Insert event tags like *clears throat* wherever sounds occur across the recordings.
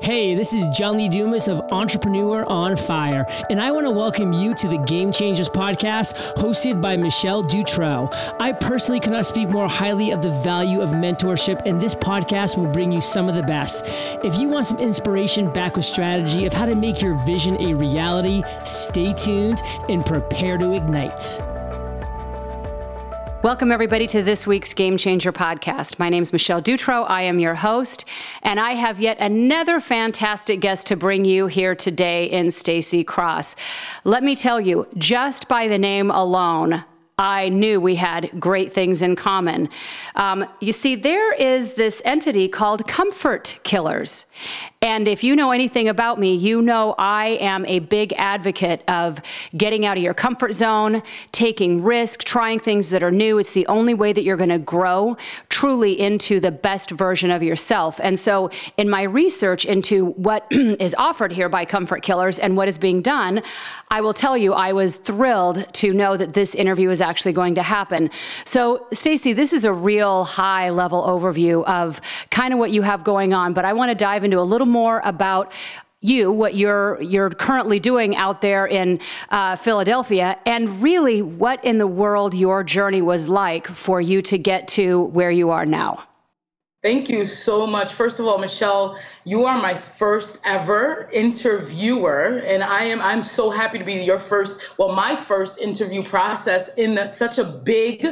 Hey, this is John Lee Dumas of Entrepreneur on Fire, and I want to welcome you to the Game Changers podcast hosted by Michelle Dutrow. I personally cannot speak more highly of the value of mentorship, and this podcast will bring you some of the best. If you want some inspiration back with strategy of how to make your vision a reality, stay tuned and prepare to ignite. Welcome, everybody, to this week's Game Changer podcast. My name is Michelle Dutrow. I am your host, and I have yet another fantastic guest to bring you here today in Stacy Cross. Let me tell you, just by the name alone, I knew we had great things in common. Um, you see, there is this entity called Comfort Killers. And if you know anything about me, you know I am a big advocate of getting out of your comfort zone, taking risk, trying things that are new. It's the only way that you're going to grow truly into the best version of yourself. And so, in my research into what *clears throat* is offered here by Comfort Killers and what is being done, I will tell you I was thrilled to know that this interview is actually going to happen. So, Stacy, this is a real high level overview of kind of what you have going on, but I want to dive into a little more about you, what you're you're currently doing out there in uh, Philadelphia, and really what in the world your journey was like for you to get to where you are now. Thank you so much. First of all, Michelle, you are my first ever interviewer, and I am I'm so happy to be your first, well, my first interview process in a, such a big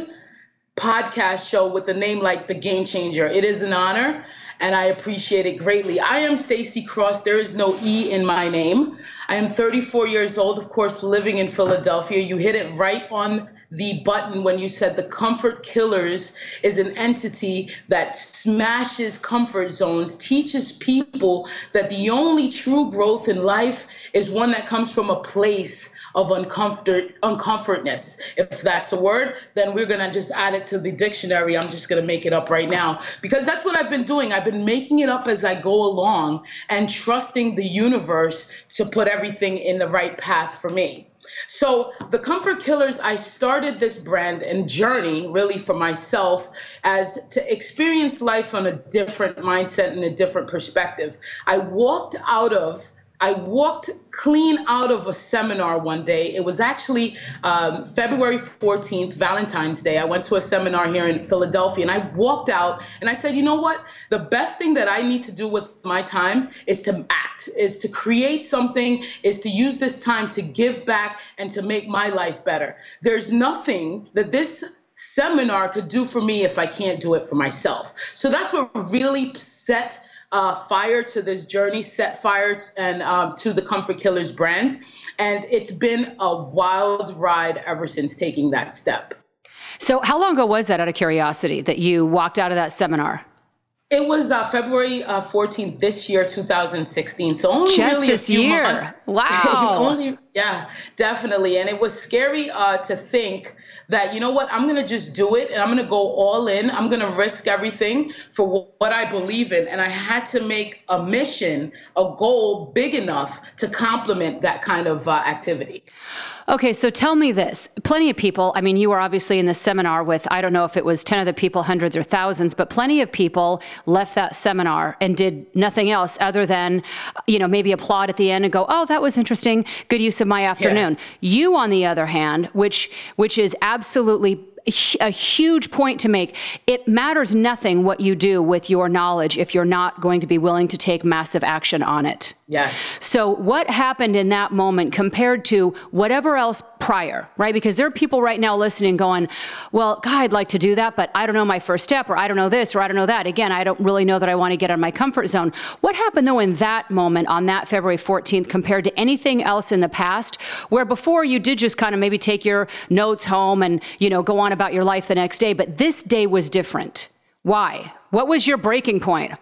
podcast show with a name like The Game Changer. It is an honor and I appreciate it greatly. I am Stacy Cross. There is no E in my name. I am 34 years old, of course, living in Philadelphia. You hit it right on the button when you said the comfort killers is an entity that smashes comfort zones, teaches people that the only true growth in life is one that comes from a place of uncomfort uncomfortness. If that's a word, then we're gonna just add it to the dictionary. I'm just gonna make it up right now because that's what I've been doing. I've been making it up as I go along and trusting the universe to put everything in the right path for me. So, the Comfort Killers, I started this brand and journey really for myself as to experience life on a different mindset and a different perspective. I walked out of I walked clean out of a seminar one day. It was actually um, February 14th, Valentine's Day. I went to a seminar here in Philadelphia and I walked out and I said, you know what? The best thing that I need to do with my time is to act, is to create something, is to use this time to give back and to make my life better. There's nothing that this seminar could do for me if I can't do it for myself. So that's what really set uh, fire to this journey, set fire and um, to the Comfort Killers brand. And it's been a wild ride ever since taking that step. So, how long ago was that, out of curiosity, that you walked out of that seminar? It was uh, February uh, 14th this year, 2016. So only Just really this year. months. *laughs* Wow. only, yeah, definitely. And it was scary uh, to think that you know what i'm going to just do it and i'm going to go all in i'm going to risk everything for what i believe in and i had to make a mission a goal big enough to complement that kind of uh, activity Okay, so tell me this. Plenty of people, I mean, you were obviously in the seminar with, I don't know if it was 10 other people, hundreds or thousands, but plenty of people left that seminar and did nothing else other than, you know, maybe applaud at the end and go, oh, that was interesting. Good use of my afternoon. Yeah. You, on the other hand, which, which is absolutely a huge point to make. It matters nothing what you do with your knowledge if you're not going to be willing to take massive action on it. Yes. So, what happened in that moment compared to whatever else prior, right? Because there are people right now listening going, well, God, I'd like to do that, but I don't know my first step, or I don't know this, or I don't know that. Again, I don't really know that I want to get out of my comfort zone. What happened though in that moment on that February 14th compared to anything else in the past, where before you did just kind of maybe take your notes home and, you know, go on about your life the next day, but this day was different? Why? What was your breaking point?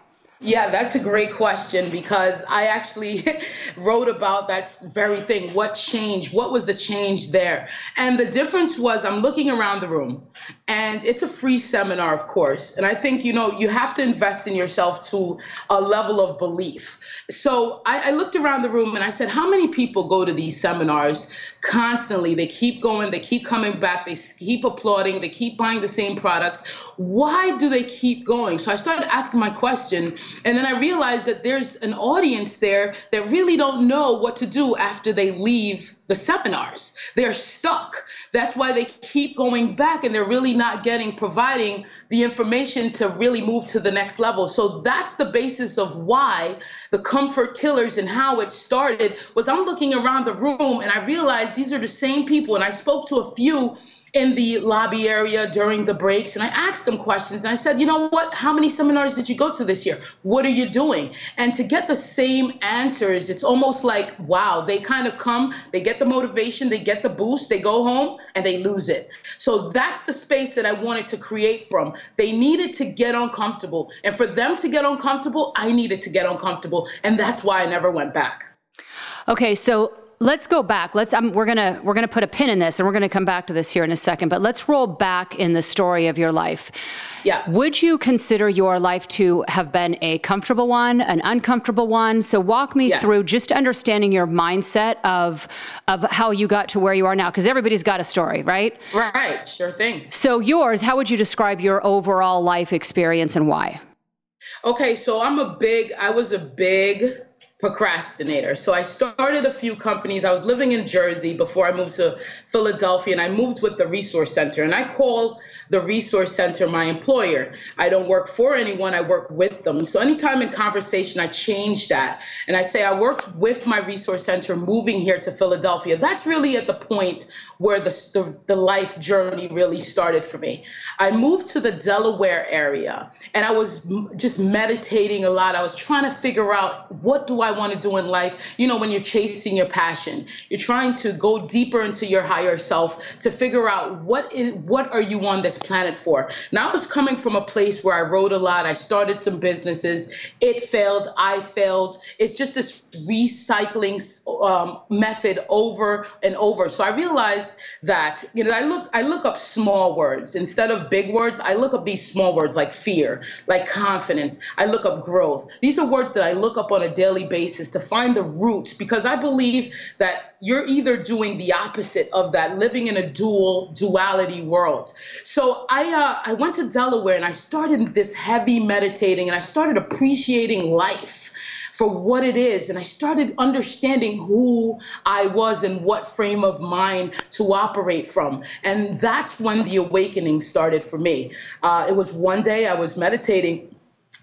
Yeah, that's a great question because I actually *laughs* wrote about that very thing. What changed? What was the change there? And the difference was I'm looking around the room and it's a free seminar, of course. And I think, you know, you have to invest in yourself to a level of belief. So I, I looked around the room and I said, how many people go to these seminars constantly? They keep going, they keep coming back, they keep applauding, they keep buying the same products. Why do they keep going? So I started asking my question And then I realized that there's an audience there that really don't know what to do after they leave the seminars. They're stuck. That's why they keep going back and they're really not getting providing the information to really move to the next level. So that's the basis of why the comfort killers and how it started was I'm looking around the room and I realized these are the same people and I spoke to a few in the lobby area during the breaks and I asked them questions and I said, you know what, how many seminars did you go to this year? What are you doing? And to get the same answers, it's almost like, wow, they kind of come, they get the motivation, they get the boost, they go home and they lose it. So that's the space that I wanted to create from. They needed to get uncomfortable. And for them to get uncomfortable, I needed to get uncomfortable. And that's why I never went back. Okay, so let's go back. Let's um, we're gonna we're gonna put a pin in this, and we're gonna come back to this here in a second. But let's roll back in the story of your life. Yeah. Would you consider your life to have been a comfortable one, an uncomfortable one? So walk me yeah. through just understanding your mindset of of how you got to where you are now, because everybody's got a story, right? Right. Sure thing. So yours, how would you describe your overall life experience and why? Okay, so I'm a big. I was a big procrastinator. So I started a few companies. I was living in Jersey before I moved to Philadelphia, and I moved with the Resource Center. And I call the Resource Center my employer. I don't work for anyone, I work with them. So anytime in conversation, I change that. And I say, I worked with my Resource Center moving here to Philadelphia. That's really at the point where the, the, the life journey really started for me. I moved to the Delaware area and I was just meditating a lot. I was trying to figure out what do I want to do in life. You know, when you're chasing your passion, you're trying to go deeper into your higher self to figure out what is what are you on this planet for. Now I was coming from a place where I wrote a lot. I started some businesses. It failed. I failed. It's just this recycling um, method over and over. So I realized that you know I look I look up small words instead of big words. I look up these small words like fear, like confidence. I look up growth. These are words that I look up on a daily basis to find the roots because I believe that you're either doing the opposite of that, living in a dual duality world. So I uh, I went to Delaware and I started this heavy meditating and I started appreciating life for what it is. And I started understanding who I was and what frame of mind to operate from. And that's when the awakening started for me. Uh, it was one day I was meditating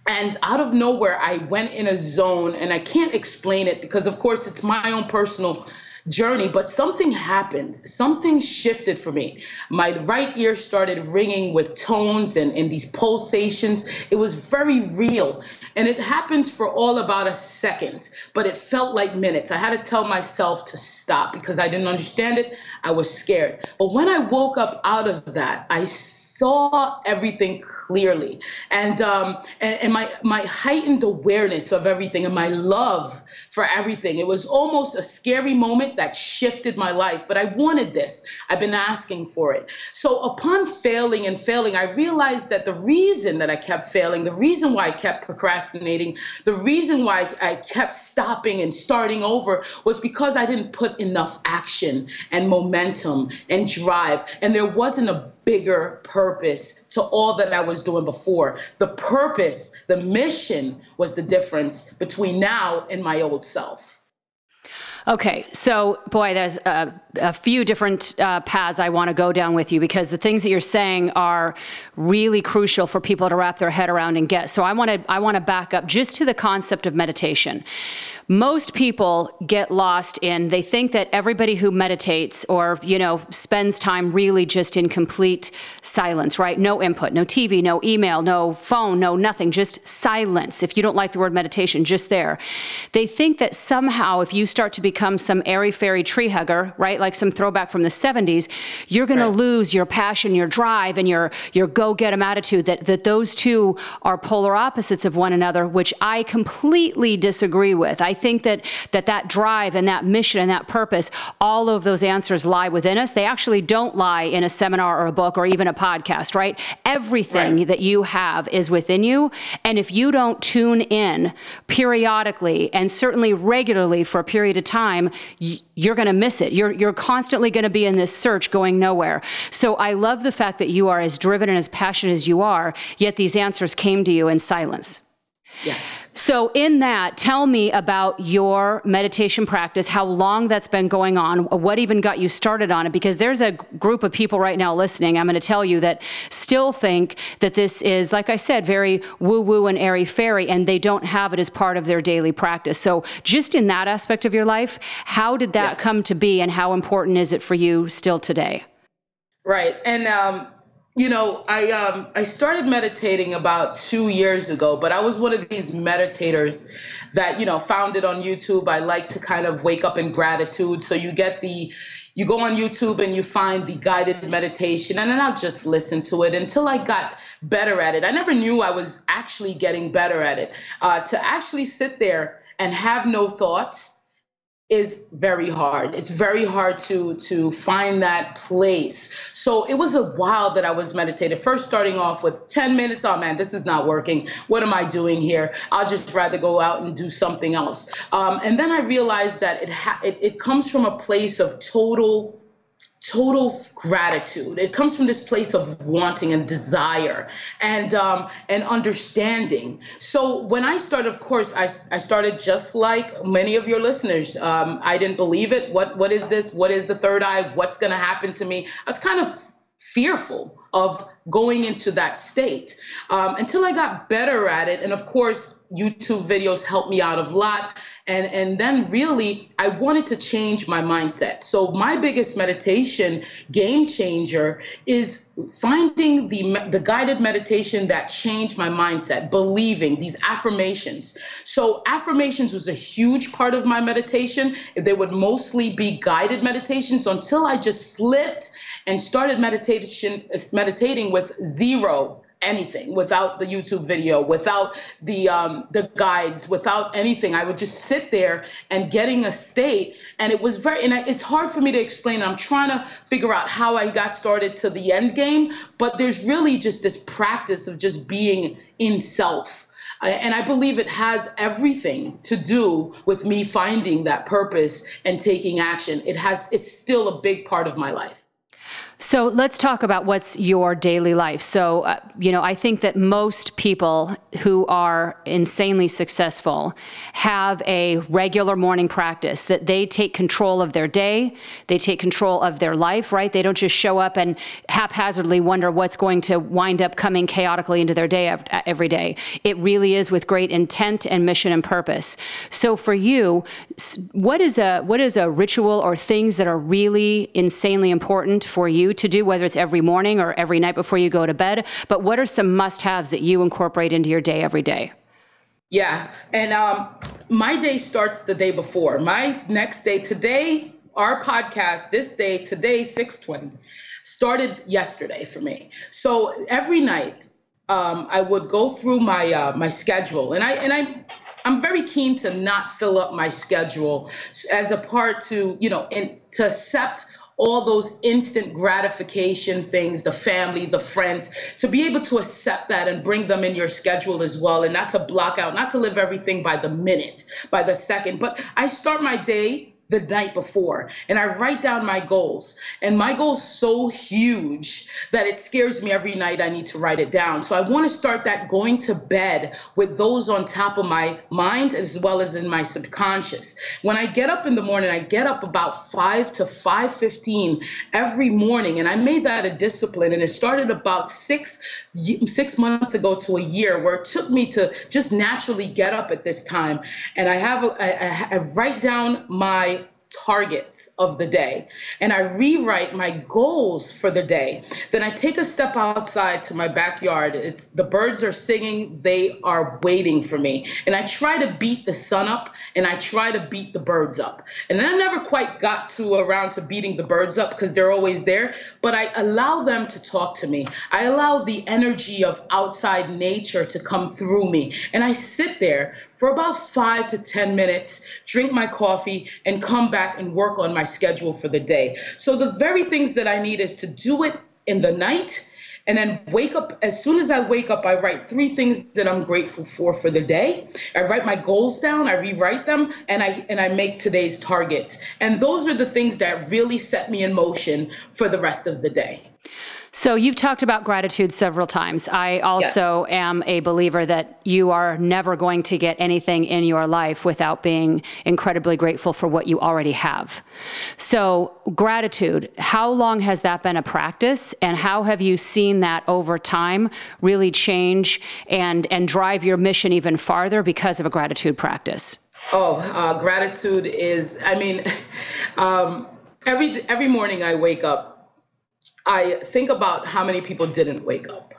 and out of nowhere i went in a zone and i can't explain it because of course it's my own personal journey, but something happened. Something shifted for me. My right ear started ringing with tones and, and these pulsations. It was very real. And it happened for all about a second, but it felt like minutes. I had to tell myself to stop because I didn't understand it. I was scared. But when I woke up out of that, I saw everything clearly. And um, and, and my my heightened awareness of everything and my love for everything. It was almost a scary moment that shifted my life, but I wanted this. I've been asking for it. So upon failing and failing, I realized that the reason that I kept failing, the reason why I kept procrastinating, the reason why I kept stopping and starting over was because I didn't put enough action and momentum and drive. And there wasn't a bigger purpose to all that I was doing before. The purpose, the mission was the difference between now and my old self. Okay, so boy, there's a, a few different uh, paths I want to go down with you because the things that you're saying are really crucial for people to wrap their head around and get. So I want to I want to back up just to the concept of meditation most people get lost in they think that everybody who meditates or you know spends time really just in complete silence right? No input no tv no email no phone no nothing just silence. If you don't like the word meditation just there. They think that somehow if you start to become some airy fairy tree hugger right like some throwback from the 70s you're going right. to lose your passion your drive and your your go get 'em attitude that that those two are polar opposites of one another which i completely disagree with. I think that that that drive and that mission and that purpose, all of those answers lie within us. They actually don't lie in a seminar or a book or even a podcast, right? Everything right. that you have is within you. And if you don't tune in periodically and certainly regularly for a period of time, you're going to miss it. You're you're constantly going to be in this search going nowhere. So I love the fact that you are as driven and as passionate as you are, yet these answers came to you in silence. Yes. So, in that, tell me about your meditation practice, how long that's been going on, what even got you started on it, because there's a group of people right now listening, I'm going to tell you, that still think that this is, like I said, very woo woo and airy fairy, and they don't have it as part of their daily practice. So, just in that aspect of your life, how did that yeah. come to be, and how important is it for you still today? Right. And, um, you know, I um I started meditating about two years ago, but I was one of these meditators that you know found it on YouTube. I like to kind of wake up in gratitude. So you get the you go on YouTube and you find the guided meditation, and then I'll just listen to it until I got better at it. I never knew I was actually getting better at it. Uh, to actually sit there and have no thoughts is very hard. It's very hard to to find that place. So it was a while that I was meditating. First starting off with 10 minutes, oh man, this is not working. What am I doing here? I'll just rather go out and do something else. Um, and then I realized that it, ha- it it comes from a place of total total gratitude. It comes from this place of wanting and desire and um, and understanding. So when I started, of course, I, I started just like many of your listeners. Um, I didn't believe it. What what is this? What is the third eye? What's going to happen to me? I was kind of fearful of going into that state um, until I got better at it. And of course, YouTube videos helped me out a lot. And, and then really, I wanted to change my mindset. So, my biggest meditation game changer is finding the, the guided meditation that changed my mindset, believing these affirmations. So, affirmations was a huge part of my meditation. They would mostly be guided meditations until I just slipped and started meditation meditating with zero anything without the YouTube video, without the um, the guides, without anything. I would just sit there and getting a state, and it was very. And I, it's hard for me to explain. I'm trying to figure out how I got started to the end game, but there's really just this practice of just being in self. And I believe it has everything to do with me finding that purpose and taking action. It has, it's still a big part of my life. So let's talk about what's your daily life. So, uh, you know, I think that most people who are insanely successful have a regular morning practice that they take control of their day, they take control of their life, right? They don't just show up and haphazardly wonder what's going to wind up coming chaotically into their day every day. It really is with great intent and mission and purpose. So for you, what is a what is a ritual or things that are really insanely important for to do, whether it's every morning or every night before you go to bed. But what are some must haves that you incorporate into your day every day? Yeah. And um, my day starts the day before. My next day, today, our podcast, this day, today, 620, started yesterday for me. So every night, um, I would go through my uh, my schedule, and I and I I'm very keen to not fill up my schedule as a part to you know and to accept all those instant gratification things, the family, the friends, to be able to accept that and bring them in your schedule as well, and not to block out, not to live everything by the minute, by the second. But I start my day the night before and I write down my goals. And my goal's so huge that it scares me every night I need to write it down. So I want to start that going to bed with those on top of my mind as well as in my subconscious. When I get up in the morning, I get up about 5 to 5:15 every morning and I made that a discipline and it started about 6 6 months ago to a year where it took me to just naturally get up at this time and I have a, I, I write down my targets of the day and I rewrite my goals for the day. Then I take a step outside to my backyard. It's the birds are singing, they are waiting for me. And I try to beat the sun up and I try to beat the birds up. And then I never quite got to around to beating the birds up because they're always there, but I allow them to talk to me. I allow the energy of outside nature to come through me. And I sit there for about five to 10 minutes, drink my coffee, and come back and work on my schedule for the day. So the very things that I need is to do it in the night and then wake up as soon as i wake up i write three things that i'm grateful for for the day. I write my goals down i rewrite them and i and i make today's targets. And those are the things that really set me in motion for the rest of the day So you've talked about gratitude several times. I also yes. am a believer that you are never going to get anything in your life without being incredibly grateful for what you already have. So gratitude, how long has that been a practice and how have you seen that over time really change and and drive your mission even farther because of a gratitude practice? Oh, uh, gratitude is I mean *laughs* um, every every morning I wake up I think about how many people didn't wake up.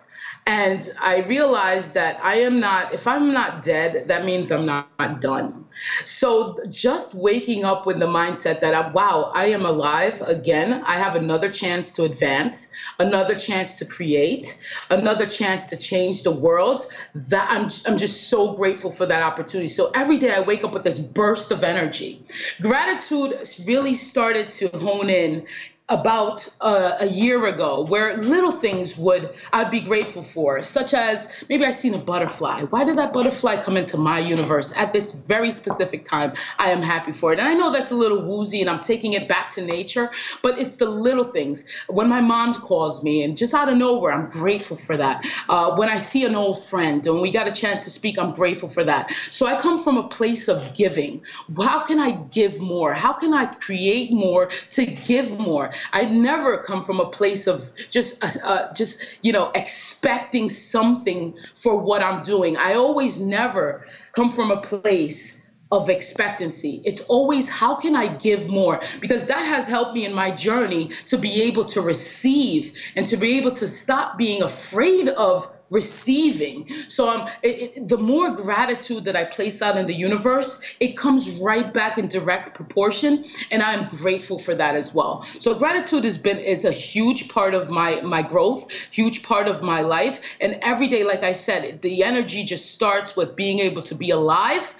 And I realized that I am not, if I'm not dead, that means I'm not, not done. So just waking up with the mindset that, I, wow, I am alive again. I have another chance to advance, another chance to create, another chance to change the world. That I'm, I'm just so grateful for that opportunity. So every day I wake up with this burst of energy. Gratitude really started to hone in about uh, a year ago where little things would I'd be grateful for, such as maybe I seen a butterfly. Why did that butterfly come into my universe at this very specific time? I am happy for it. And I know that's a little woozy and I'm taking it back to nature, but it's the little things. When my mom calls me and just out of nowhere, I'm grateful for that. Uh, when I see an old friend and we got a chance to speak, I'm grateful for that. So I come from a place of giving. How can I give more? How can I create more to give more? I never come from a place of just uh, uh, just you know expecting something for what I'm doing. I always never come from a place of expectancy. It's always how can I give more? Because that has helped me in my journey to be able to receive and to be able to stop being afraid of receiving. So um, it, it, the more gratitude that I place out in the universe, it comes right back in direct proportion, and I'm grateful for that as well. So gratitude has been is a huge part of my my growth, huge part of my life, and every day, like I said, the energy just starts with being able to be alive,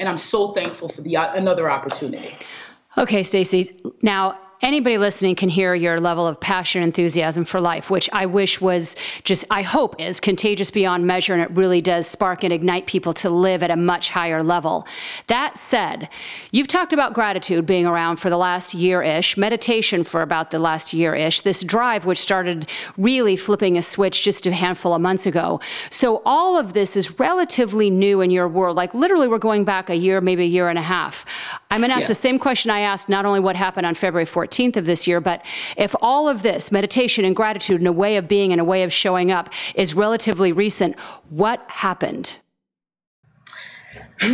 and I'm so thankful for the another opportunity. Okay, Stacy. Now anybody listening can hear your level of passion and enthusiasm for life, which I wish was just, I hope is contagious beyond measure and it really does spark and ignite people to live at a much higher level. That said, you've talked about gratitude being around for the last year ish, meditation for about the last year ish, this drive, which started really flipping a switch just a handful of months ago. So all of this is relatively new in your world. Like literally, we're going back a year, maybe a year and a half. I'm going to ask yeah. the same question I asked not only what happened on February 14th 14th of this year. But if all of this, meditation and gratitude and a way of being and a way of showing up, is relatively recent, what happened? *clears throat*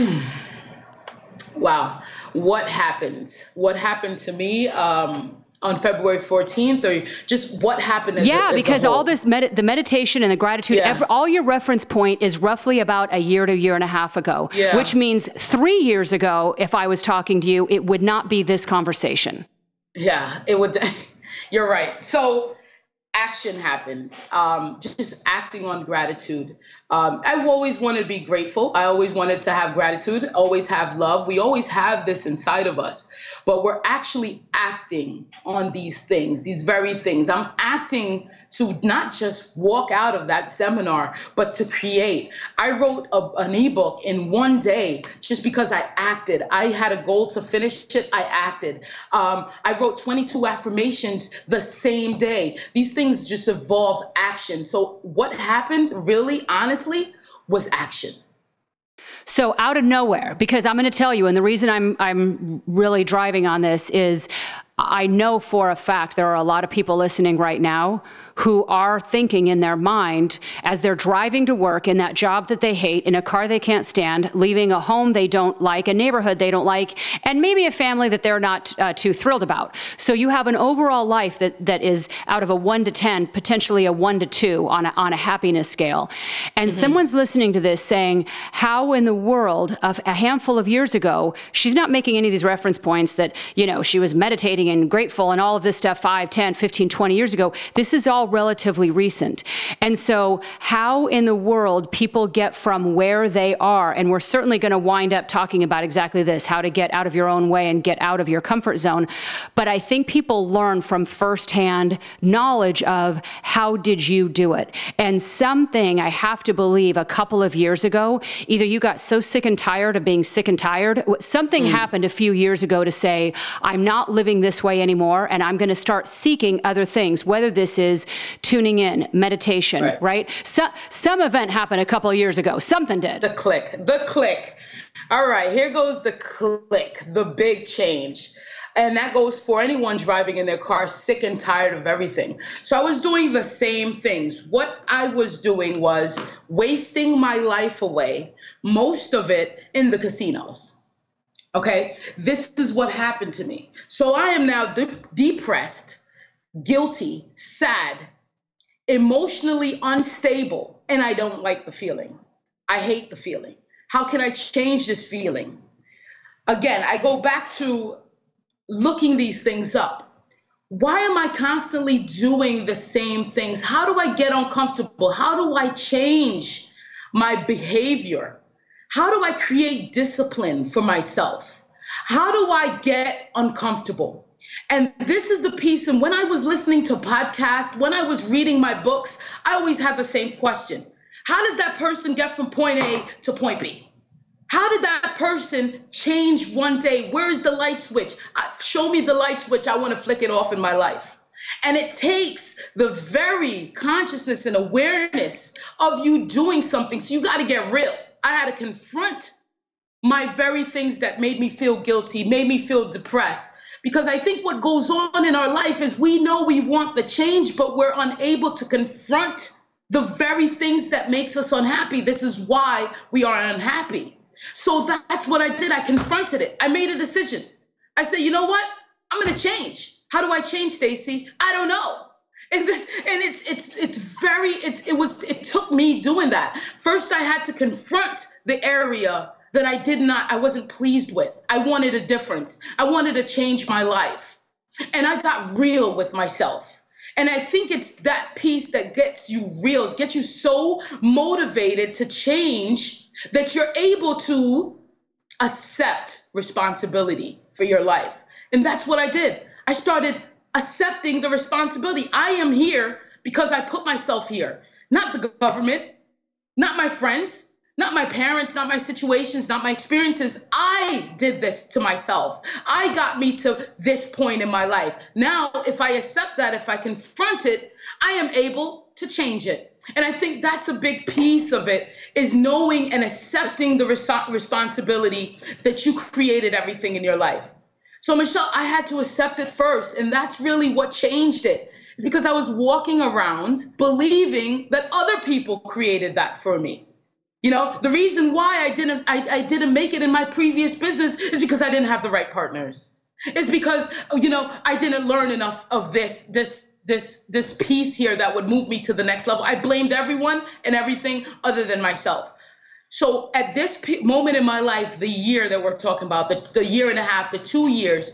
wow. What happened? What happened to me? Um, on February 14th or just what happened yeah a, because all this med- the meditation and the gratitude yeah. every, all your reference point is roughly about a year to a year and a half ago yeah. which means three years ago if i was talking to you it would not be this conversation yeah, it would. *laughs* You're right. So action happens. Um, just acting on gratitude. Um, I've always wanted to be grateful. I always wanted to have gratitude, always have love. We always have this inside of us, but we're actually acting on these things, these very things. I'm acting to not just walk out of that seminar, but to create. I wrote a, an ebook in one day just because I acted. I had a goal to finish it, I acted. Um, I wrote 22 affirmations the same day. These things just evolve action. So, what happened really, honestly, was action. So out of nowhere, because I'm going to tell you, and the reason I'm I'm really driving on this is I know for a fact there are a lot of people listening right now who are thinking in their mind as they're driving to work in that job that they hate, in a car they can't stand, leaving a home they don't like, a neighborhood they don't like, and maybe a family that they're not uh, too thrilled about. So you have an overall life that, that is out of a one to 10, potentially a one to two on a, on a happiness scale. And mm-hmm. someone's listening to this saying, How in the world, of a handful of years ago, she's not making any of these reference points that, you know, she was meditating and grateful and all of this stuff 5, 10, 15, 20 years ago. This is all relatively recent. And so, how in the world people get from where they are, and we're certainly going to wind up talking about exactly this how to get out of your own way and get out of your comfort zone. But I think people learn from firsthand knowledge of how did you do it. And something I have to believe a couple of years ago, either you got so sick and tired of being sick and tired, something mm. happened a few years ago to say, I'm not living this way anymore, and I'm going to start seeking other things, whether this is tuning in, meditation, right? right? So, some event happened a couple of years ago. Something did. The click, the click. All right, here goes the click, the big change. And that goes for anyone driving in their car sick and tired of everything. So I was doing the same things. What I was doing was wasting my life away, most of it in the casinos. Okay, this is what happened to me. So I am now de- depressed, guilty, sad, emotionally unstable, and I don't like the feeling. I hate the feeling. How can I change this feeling? Again, I go back to looking these things up. Why am I constantly doing the same things? How do I get uncomfortable? How do I change my behavior? How do I create discipline for myself? How do I get uncomfortable? And this is the piece. And when I was listening to podcasts, when I was reading my books, I always have the same question How does that person get from point A to point B? How did that person change one day? Where is the light switch? Uh, show me the light switch. I want to flick it off in my life. And it takes the very consciousness and awareness of you doing something. So you got to get real. I had to confront my very things that made me feel guilty, made me feel depressed. Because I think what goes on in our life is we know we want the change, but we're unable to confront the very things that makes us unhappy. This is why we are unhappy. So that's what I did. I confronted it. I made a decision. I said, you know what? I'm gonna change. How do I change, Stacy? I don't know. And this and it's it's it's very it's it was it took me doing that. First I had to confront the area that I did not I wasn't pleased with. I wanted a difference. I wanted to change my life. And I got real with myself. And I think it's that piece that gets you real, gets you so motivated to change that you're able to accept responsibility for your life. And that's what I did. I started accepting the responsibility. I am here because I put myself here, not the government, not my friends, not my parents, not my situations, not my experiences. I did this to myself. I got me to this point in my life. Now, if I accept that, if I confront it, I am able to change it. And I think that's a big piece of it is knowing and accepting the res- responsibility that you created everything in your life. So Michelle, I had to accept it first, and that's really what changed it. It's because I was walking around believing that other people created that for me. You know, the reason why I didn't I, I didn't make it in my previous business is because I didn't have the right partners. It's because you know I didn't learn enough of this this this this piece here that would move me to the next level. I blamed everyone and everything other than myself. So at this p- moment in my life, the year that we're talking about, the, the year and a half, the two years,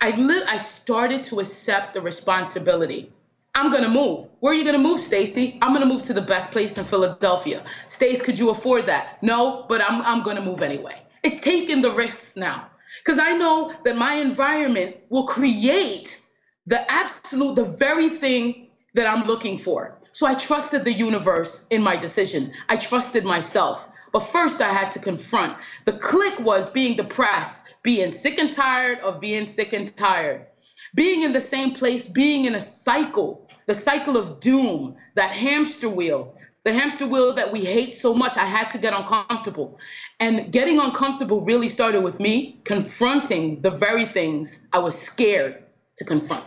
I li- I started to accept the responsibility. I'm gonna move. Where are you gonna move, Stacy? I'm gonna move to the best place in Philadelphia. Stace, could you afford that? No, but I'm I'm gonna move anyway. It's taking the risks now. Because I know that my environment will create the absolute, the very thing that I'm looking for. So I trusted the universe in my decision. I trusted myself. But first, I had to confront. The click was being depressed, being sick and tired of being sick and tired, being in the same place, being in a cycle, the cycle of doom, that hamster wheel, the hamster wheel that we hate so much. I had to get uncomfortable. And getting uncomfortable really started with me confronting the very things I was scared to confront.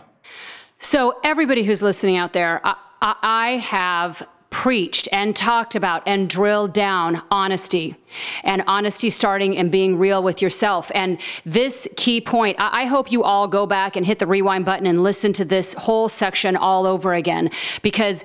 So, everybody who's listening out there, I, I have preached and talked about and drilled down honesty and honesty starting and being real with yourself. And this key point, I, hope you all go back and hit the rewind button and listen to this whole section all over again because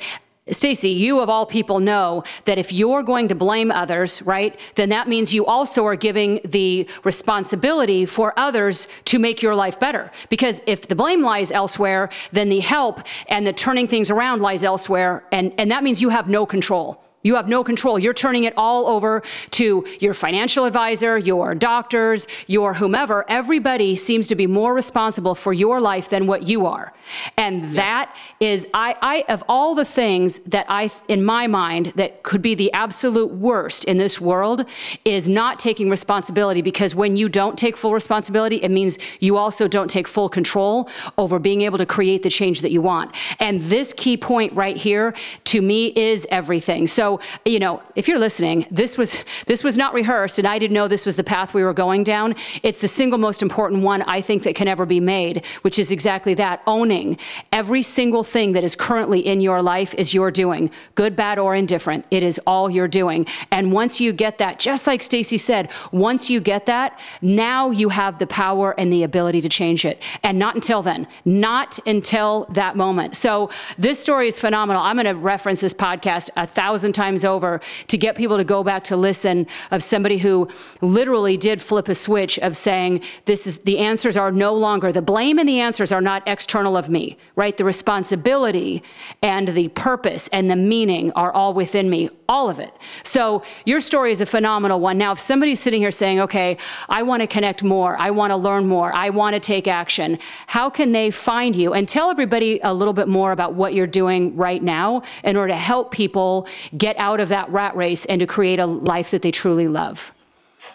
Stacy, you of all people know that if you're going to blame others, right, then that means you also are giving the responsibility for others to make your life better. Because if the blame lies elsewhere, then the help and the turning things around lies elsewhere, and, and that means you have no control. You have no control. You're turning it all over to your financial advisor, your doctors, your whomever. Everybody seems to be more responsible for your life than what you are. And yes. that is, I, I, of all the things that I, in my mind, that could be the absolute worst in this world, is not taking responsibility because when you don't take full responsibility, it means you also don't take full control over being able to create the change that you want. And this key point right here, to me, is everything. So, you know, if you're listening, this was this was not rehearsed, and I didn't know this was the path we were going down. It's the single most important one I think that can ever be made, which is exactly that: owning every single thing that is currently in your life is your doing, good, bad, or indifferent. It is all you're doing. And once you get that, just like Stacy said, once you get that, now you have the power and the ability to change it. And not until then, not until that moment. So this story is phenomenal. I'm going to reference this podcast a thousand times over to get people to go back to listen of somebody who literally did flip a switch of saying, this is the answers are no longer, the blame and the answers are not external of me, right? The responsibility and the purpose and the meaning are all within me, all of it. So your story is a phenomenal one. Now, if somebody's sitting here saying, okay, I want to connect more, I want to learn more, I want to take action, how can they find you? And tell everybody a little bit more about what you're doing right now in order to help people get out of that rat race and to create a life that they truly love.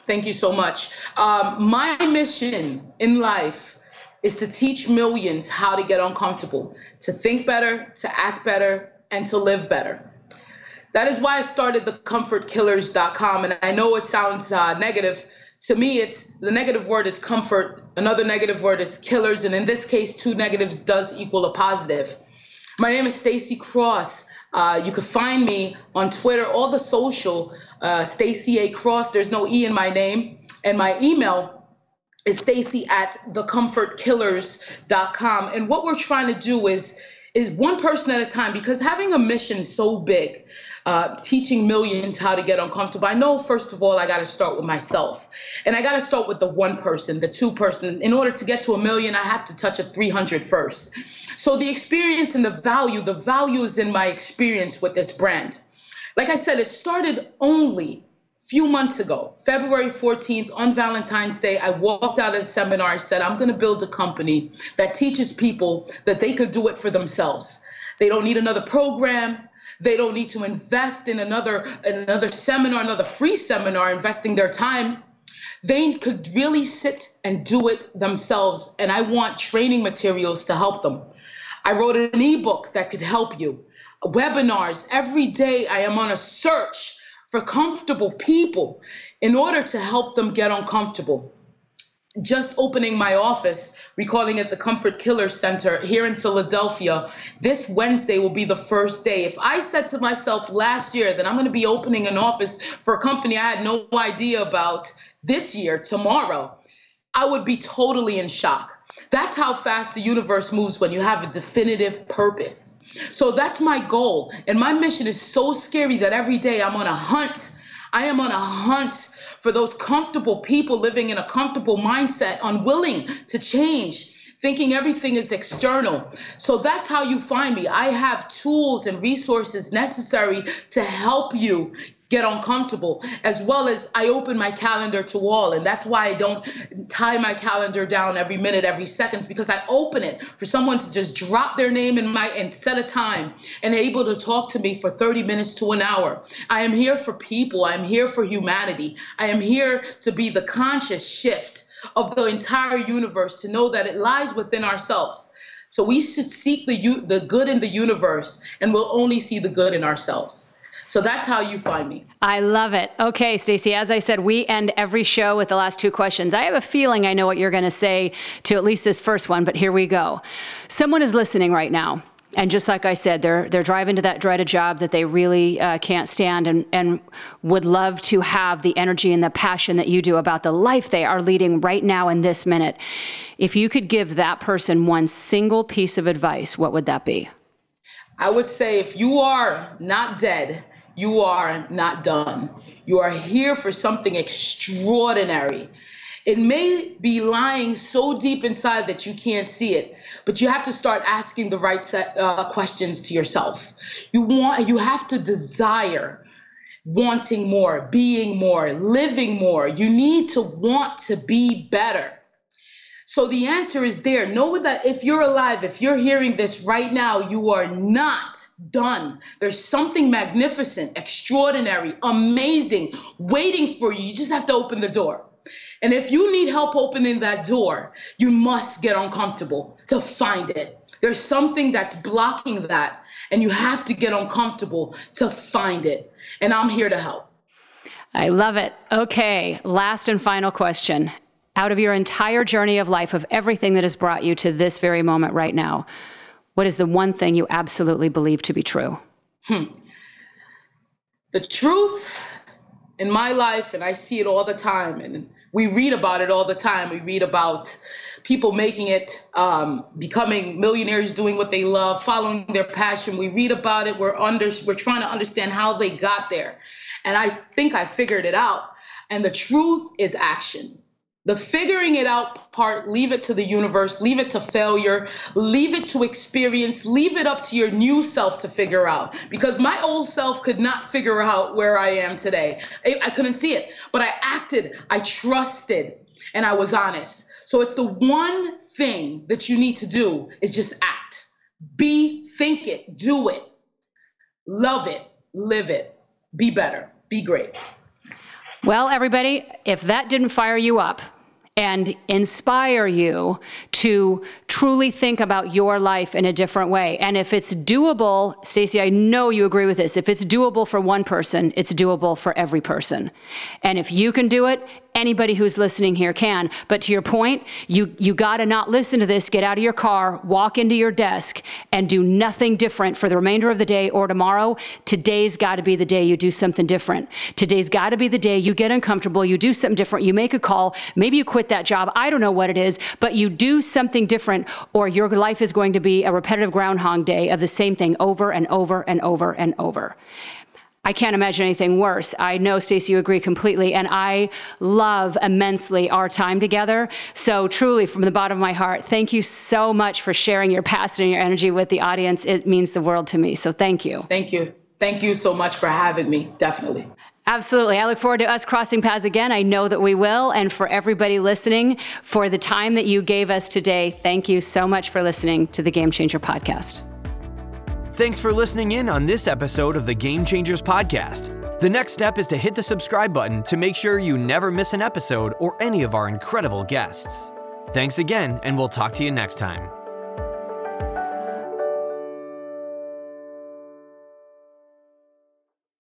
Thank you so much. Um, my mission in life is to teach millions how to get uncomfortable, to think better, to act better, and to live better. That is why I started the comfortkillers.com. And I know it sounds uh, negative. To me, it's the negative word is comfort. Another negative word is killers. And in this case, two negatives does equal a positive. My name is Stacy Cross. Uh, you can find me on Twitter, all the social, uh, Stacy A. Cross. There's no E in my name. And my email is stacy at thecomfortkillers.com. And what we're trying to do is is one person at a time because having a mission so big, uh, teaching millions how to get uncomfortable. I know, first of all, I got to start with myself. And I got to start with the one person, the two person. In order to get to a million, I have to touch a 300 first. So the experience and the value, the value is in my experience with this brand. Like I said, it started only few months ago, February 14th, on Valentine's Day, I walked out of a seminar. I said, I'm going to build a company that teaches people that they could do it for themselves. They don't need another program. They don't need to invest in another another seminar, another free seminar, investing their time. They could really sit and do it themselves. And I want training materials to help them. I wrote an ebook that could help you. Webinars. Every day I am on a search for comfortable people in order to help them get uncomfortable. Just opening my office, we calling it the Comfort Killer Center here in Philadelphia. This Wednesday will be the first day. If I said to myself last year that I'm going to be opening an office for a company I had no idea about this year, tomorrow, I would be totally in shock. That's how fast the universe moves when you have a definitive purpose. So that's my goal. And my mission is so scary that every day I'm on a hunt. I am on a hunt for those comfortable people living in a comfortable mindset, unwilling to change thinking everything is external. So that's how you find me. I have tools and resources necessary to help you get uncomfortable as well as i open my calendar to all. And that's why i don't tie my calendar down every minute every seconds because i open it for someone to just drop their name in my and set a time and able to talk to me for 30 minutes to an hour. I am here for people. I'm here for humanity. I am here to be the conscious shift of the entire universe to know that it lies within ourselves. So we should seek the the good in the universe and we'll only see the good in ourselves so that's how you find me. I love it. Okay, Stacy, as I said, we end every show with the last two questions. I have a feeling I know what you're going to say to at least this first one, but here we go. Someone is listening right now. And just like I said, they're they're driving to that dreaded job that they really uh, can't stand, and and would love to have the energy and the passion that you do about the life they are leading right now in this minute. If you could give that person one single piece of advice, what would that be? I would say if you are not dead, you are not done. You are here for something extraordinary. It may be lying so deep inside that you can't see it, but you have to start asking the right set uh, questions to yourself. You want, you have to desire wanting more, being more, living more. You need to want to be better. So the answer is there. Know that if you're alive, if you're hearing this right now, you are not done. There's something magnificent, extraordinary, amazing waiting for you. You just have to open the door. And if you need help opening that door, you must get uncomfortable to find it. There's something that's blocking that, and you have to get uncomfortable to find it. And I'm here to help. I love it. Okay, last and final question. Out of your entire journey of life, of everything that has brought you to this very moment right now, what is the one thing you absolutely believe to be true? Hmm. The truth in my life, and I see it all the time, and we read about it all the time. We read about people making it, um, becoming millionaires, doing what they love, following their passion. We read about it. We're under, we're trying to understand how they got there, and I think I figured it out. And the truth is action. The figuring it out part, leave it to the universe, leave it to failure, leave it to experience, leave it up to your new self to figure out. Because my old self could not figure out where I am today. I, couldn't see it, but I acted, I trusted, and I was honest. So it's the one thing that you need to do is just act. Be, think it, do it, love it, live it, be better, be great. Well, everybody, if that didn't fire you up, and inspire you to truly think about your life in a different way. And if it's doable, Stacy, I know you agree with this. If it's doable for one person, it's doable for every person. And if you can do it, anybody who's listening here can. But to your point, you you got to not listen to this. Get out of your car, walk into your desk, and do nothing different for the remainder of the day or tomorrow. Today's got to be the day you do something different. Today's got to be the day you get uncomfortable. You do something different. You make a call. Maybe you that job. I don't know what it is, but you do something different, or your life is going to be a repetitive groundhog day of the same thing over and over and over and over. I can't imagine anything worse. I know, Stacy, you agree completely. And I love immensely our time together. So, truly, from the bottom of my heart, thank you so much for sharing your passion and your energy with the audience. It means the world to me. So, thank you. Thank you. Thank you so much for having me. Definitely. Absolutely. I look forward to us crossing paths again. I know that we will. And for everybody listening, for the time that you gave us today, thank you so much for listening to the Game Changer podcast. Thanks for listening in on this episode of the Game Changers Podcast. The next step is to hit the subscribe button to make sure you never miss an episode or any of our incredible guests. Thanks again, and we'll talk to you next time.